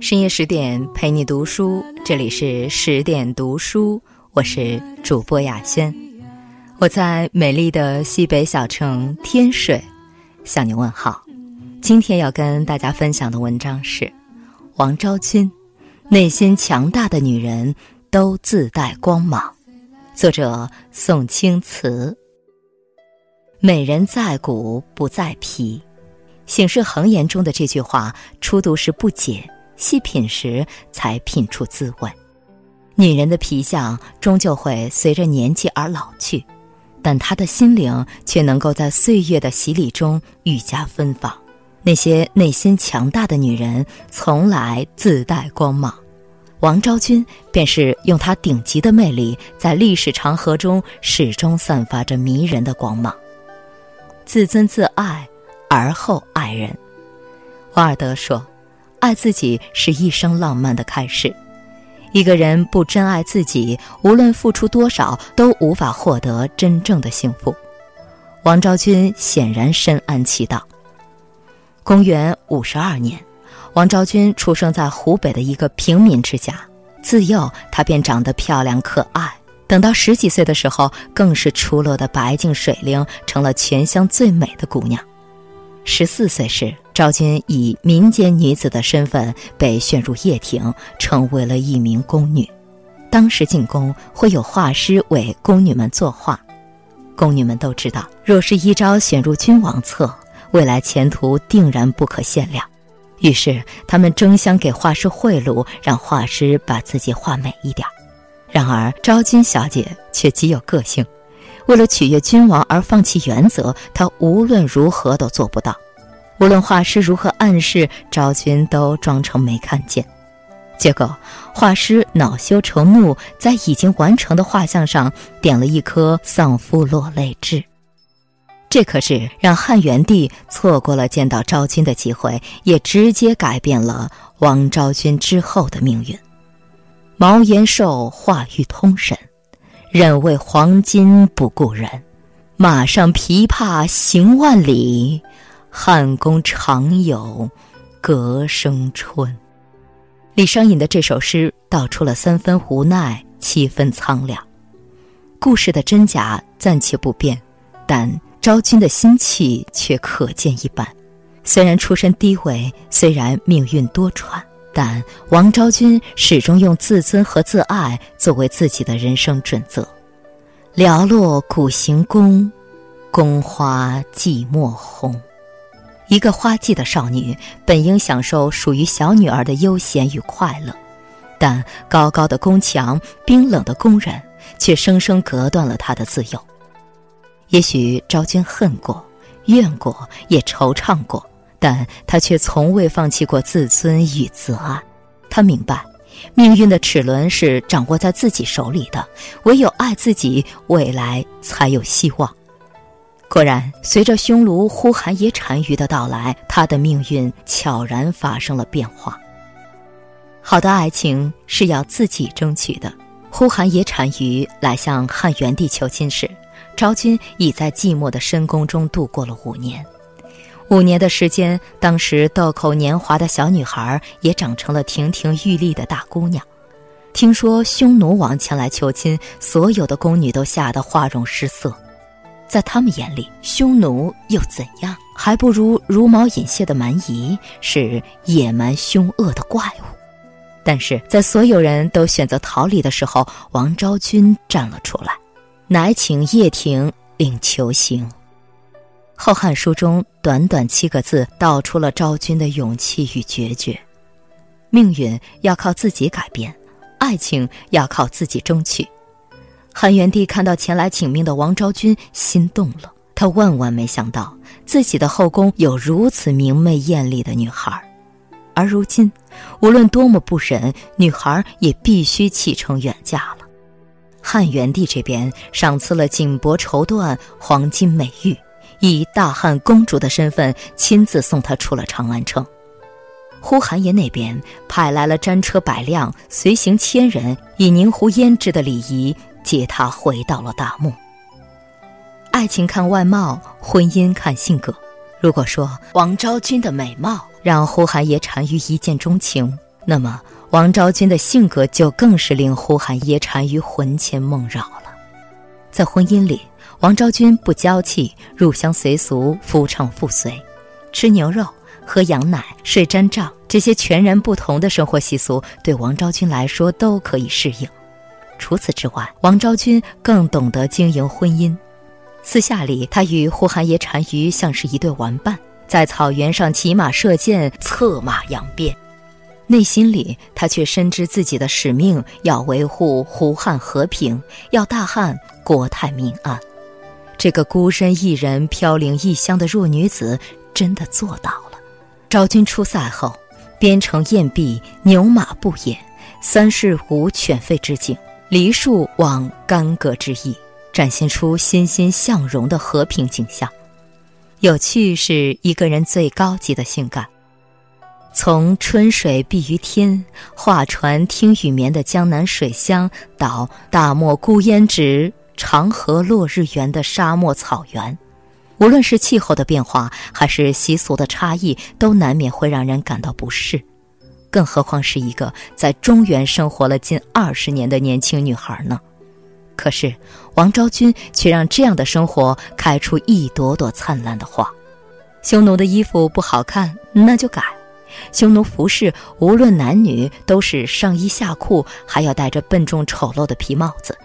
深夜十点陪你读书，这里是十点读书，我是主播雅轩，我在美丽的西北小城天水向你问好。今天要跟大家分享的文章是王昭君，内心强大的女人都自带光芒。作者宋清词。美人在骨不在皮。醒世恒言中的这句话，初读时不解，细品时才品出滋味。女人的皮相终究会随着年纪而老去，但她的心灵却能够在岁月的洗礼中愈加芬芳。那些内心强大的女人，从来自带光芒。王昭君便是用她顶级的魅力，在历史长河中始终散发着迷人的光芒。自尊自爱。而后爱人，华尔德说：“爱自己是一生浪漫的开始。一个人不真爱自己，无论付出多少，都无法获得真正的幸福。”王昭君显然深谙其道。公元五十二年，王昭君出生在湖北的一个平民之家。自幼，她便长得漂亮可爱。等到十几岁的时候，更是出落的白净水灵，成了全乡最美的姑娘。十四岁时，昭君以民间女子的身份被选入掖庭，成为了一名宫女。当时进宫会有画师为宫女们作画，宫女们都知道，若是一朝选入君王侧，未来前途定然不可限量。于是，他们争相给画师贿赂，让画师把自己画美一点。然而，昭君小姐却极有个性。为了取悦君王而放弃原则，他无论如何都做不到。无论画师如何暗示，昭君都装成没看见。结果，画师恼羞成怒，在已经完成的画像上点了一颗丧夫落泪痣。这可是让汉元帝错过了见到昭君的机会，也直接改变了王昭君之后的命运。毛延寿画欲通神。忍为黄金不顾人，马上琵琶行万里，汉宫常有隔生春。李商隐的这首诗道出了三分无奈，七分苍凉。故事的真假暂且不辩，但昭君的心气却可见一斑。虽然出身低微，虽然命运多舛，但王昭君始终用自尊和自爱作为自己的人生准则。寥落古行宫，宫花寂寞红。一个花季的少女本应享受属于小女儿的悠闲与快乐，但高高的宫墙、冰冷的宫人却生生隔断了她的自由。也许昭君恨过、怨过、也惆怅过，但他却从未放弃过自尊与自爱。他明白。命运的齿轮是掌握在自己手里的，唯有爱自己，未来才有希望。果然，随着匈奴呼韩邪单于的到来，他的命运悄然发生了变化。好的爱情是要自己争取的。呼韩邪单于来向汉元帝求亲时，昭君已在寂寞的深宫中度过了五年。五年的时间，当时豆蔻年华的小女孩也长成了亭亭玉立的大姑娘。听说匈奴王前来求亲，所有的宫女都吓得花容失色。在他们眼里，匈奴又怎样？还不如茹毛饮血的蛮夷，是野蛮凶恶的怪物。但是在所有人都选择逃离的时候，王昭君站了出来，乃请叶庭领求行。《后汉书》中短短七个字，道出了昭君的勇气与决绝。命运要靠自己改变，爱情要靠自己争取。汉元帝看到前来请命的王昭君，心动了。他万万没想到，自己的后宫有如此明媚艳丽的女孩。而如今，无论多么不忍，女孩也必须启程远嫁了。汉元帝这边赏赐了锦帛绸缎、黄金美玉。以大汉公主的身份亲自送她出了长安城。呼韩邪那边派来了战车百辆，随行千人，以宁胡胭脂的礼仪接她回到了大漠。爱情看外貌，婚姻看性格。如果说王昭君的美貌让呼韩邪单于一见钟情，那么王昭君的性格就更是令呼韩邪单于魂牵梦绕了。在婚姻里，王昭君不娇气，入乡随俗，夫唱妇随，吃牛肉、喝羊奶、睡毡帐，这些全然不同的生活习俗，对王昭君来说都可以适应。除此之外，王昭君更懂得经营婚姻。私下里，她与呼韩邪单于像是一对玩伴，在草原上骑马射箭，策马扬鞭；内心里，她却深知自己的使命，要维护胡汉和平，要大汉国泰民安。这个孤身一人飘零异乡的弱女子，真的做到了。昭君出塞后，边城宴毕，牛马不掩，三世无犬吠之境。梨树往干戈之意，展现出欣欣向荣的和平景象。有趣是一个人最高级的性感。从春水碧于天，画船听雨眠的江南水乡，到大漠孤烟直，长河落日圆的沙漠草原，无论是气候的变化，还是习俗的差异，都难免会让人感到不适。更何况是一个在中原生活了近二十年的年轻女孩呢？可是王昭君却让这样的生活开出一朵朵灿烂的花。匈奴的衣服不好看，那就改；匈奴服饰无论男女都是上衣下裤，还要戴着笨重丑陋的皮帽子。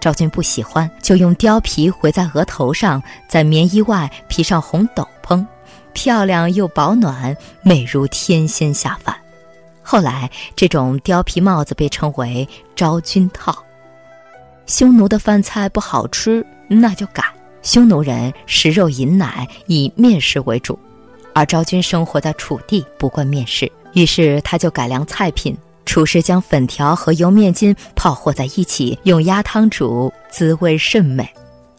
昭君不喜欢，就用貂皮围在额头上，在棉衣外披上红斗篷，漂亮又保暖，美如天仙下凡。后来，这种貂皮帽子被称为“昭君套”。匈奴的饭菜不好吃，那就改。匈奴人食肉饮奶，以面食为主，而昭君生活在楚地，不惯面食，于是他就改良菜品。厨师将粉条和油面筋泡和在一起，用鸭汤煮，滋味甚美。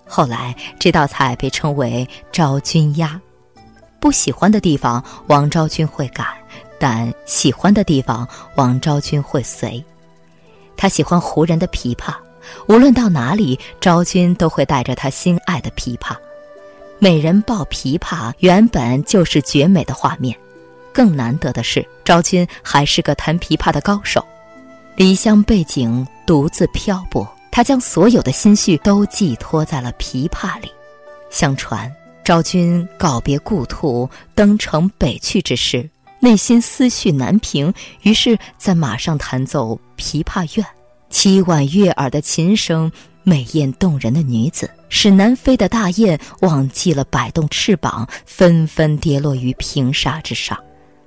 后来，这道菜被称为“昭君鸭”。不喜欢的地方，王昭君会改。但喜欢的地方，王昭君会随。他喜欢胡人的琵琶，无论到哪里，昭君都会带着他心爱的琵琶。美人抱琵琶，原本就是绝美的画面。更难得的是，昭君还是个弹琵琶的高手。离乡背井，独自漂泊，他将所有的心绪都寄托在了琵琶里。相传，昭君告别故土，登城北去之时。内心思绪难平，于是，在马上弹奏琵琶院，凄婉悦耳的琴声，美艳动人的女子，使南飞的大雁忘记了摆动翅膀，纷纷跌落于平沙之上。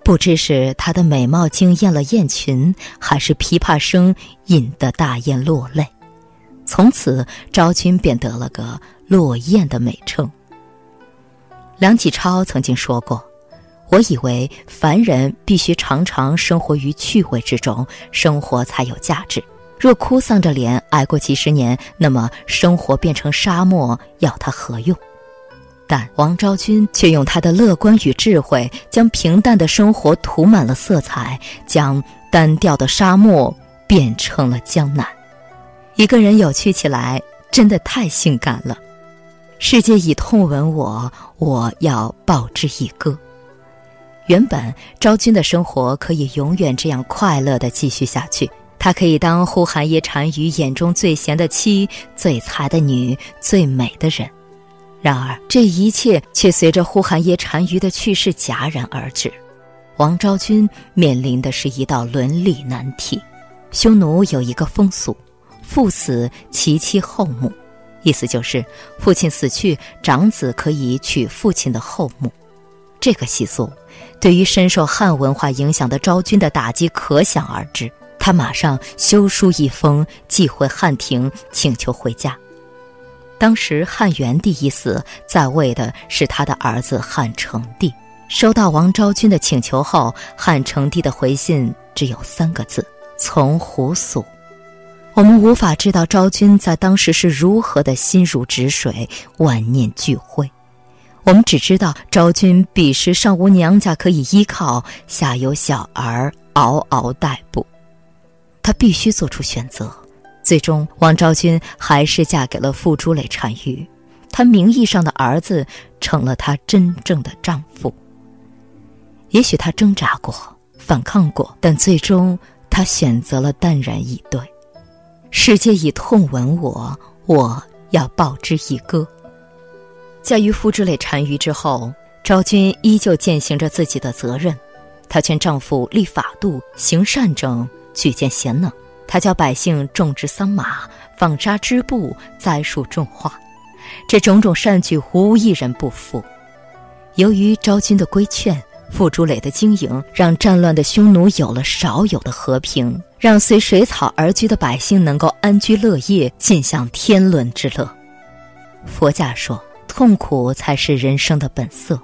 不知是她的美貌惊艳了雁群，还是琵琶声引得大雁落泪。从此，昭君便得了个落雁的美称。梁启超曾经说过。我以为凡人必须常常生活于趣味之中，生活才有价值。若哭丧着脸挨过几十年，那么生活变成沙漠，要它何用？但王昭君却用她的乐观与智慧，将平淡的生活涂满了色彩，将单调的沙漠变成了江南。一个人有趣起来，真的太性感了。世界以痛吻我，我要报之以歌。原本昭君的生活可以永远这样快乐地继续下去，她可以当呼韩邪单于眼中最贤的妻、最才的女、最美的人。然而这一切却随着呼韩邪单于的去世戛然而止。王昭君面临的是一道伦理难题。匈奴有一个风俗，父死其妻后母，意思就是父亲死去，长子可以娶父亲的后母。这个习俗，对于深受汉文化影响的昭君的打击可想而知。她马上修书一封，寄回汉庭，请求回家。当时汉元帝一死，在位的是他的儿子汉成帝。收到王昭君的请求后，汉成帝的回信只有三个字：“从胡俗。”我们无法知道昭君在当时是如何的心如止水，万念俱灰。我们只知道昭君彼时上无娘家可以依靠，下有小儿嗷嗷待哺，她必须做出选择。最终，王昭君还是嫁给了傅朱磊单于，她名义上的儿子成了她真正的丈夫。也许她挣扎过，反抗过，但最终她选择了淡然以对。世界以痛吻我，我要报之以歌。在与夫之磊单于之后，昭君依旧践行着自己的责任。她劝丈夫立法度、行善政、举荐贤能。他教百姓种植桑麻、纺纱织布、栽树种花。这种种善举，无一人不服。由于昭君的规劝，傅朱磊的经营，让战乱的匈奴有了少有的和平，让随水草而居的百姓能够安居乐业，尽享天伦之乐。佛家说。痛苦才是人生的本色，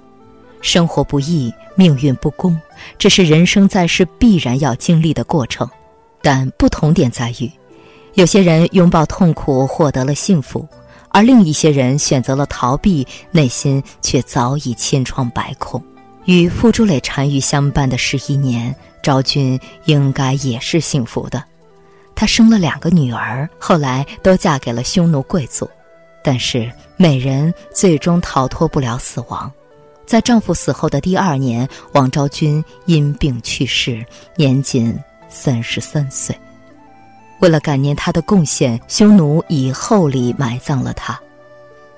生活不易，命运不公，这是人生在世必然要经历的过程。但不同点在于，有些人拥抱痛苦获得了幸福，而另一些人选择了逃避，内心却早已千疮百孔。与傅朱磊单于相伴的十一年，昭君应该也是幸福的。她生了两个女儿，后来都嫁给了匈奴贵族。但是美人最终逃脱不了死亡，在丈夫死后的第二年，王昭君因病去世，年仅三十三岁。为了感念她的贡献，匈奴以厚礼埋葬了她。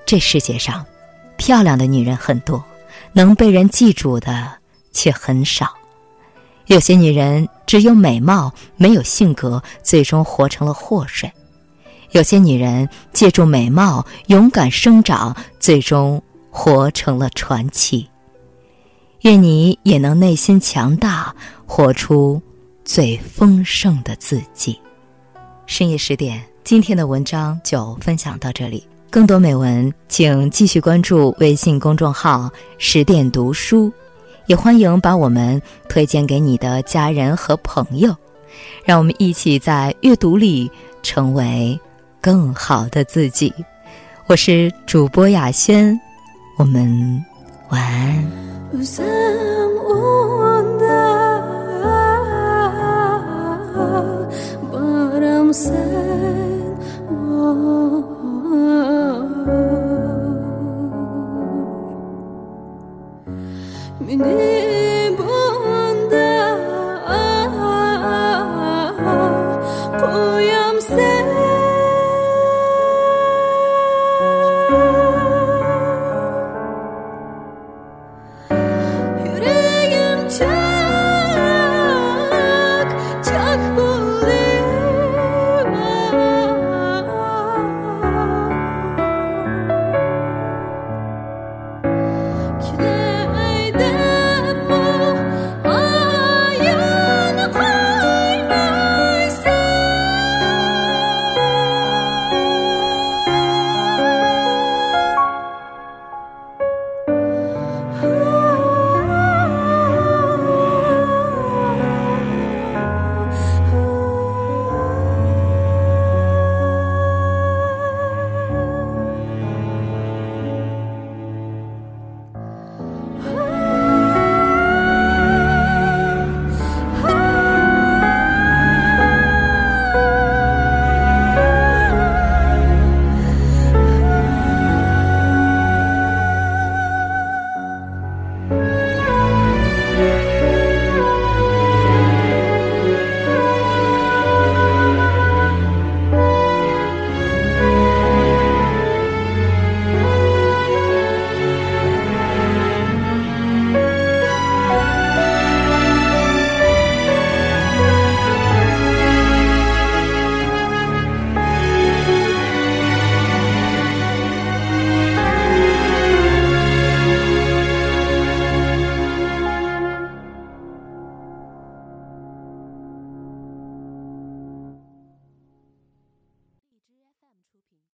这世界上，漂亮的女人很多，能被人记住的却很少。有些女人只有美貌，没有性格，最终活成了祸水。有些女人借助美貌勇敢生长，最终活成了传奇。愿你也能内心强大，活出最丰盛的自己。深夜十点，今天的文章就分享到这里。更多美文，请继续关注微信公众号“十点读书”，也欢迎把我们推荐给你的家人和朋友，让我们一起在阅读里成为。更好的自己，我是主播雅轩，我们晚安。Minute.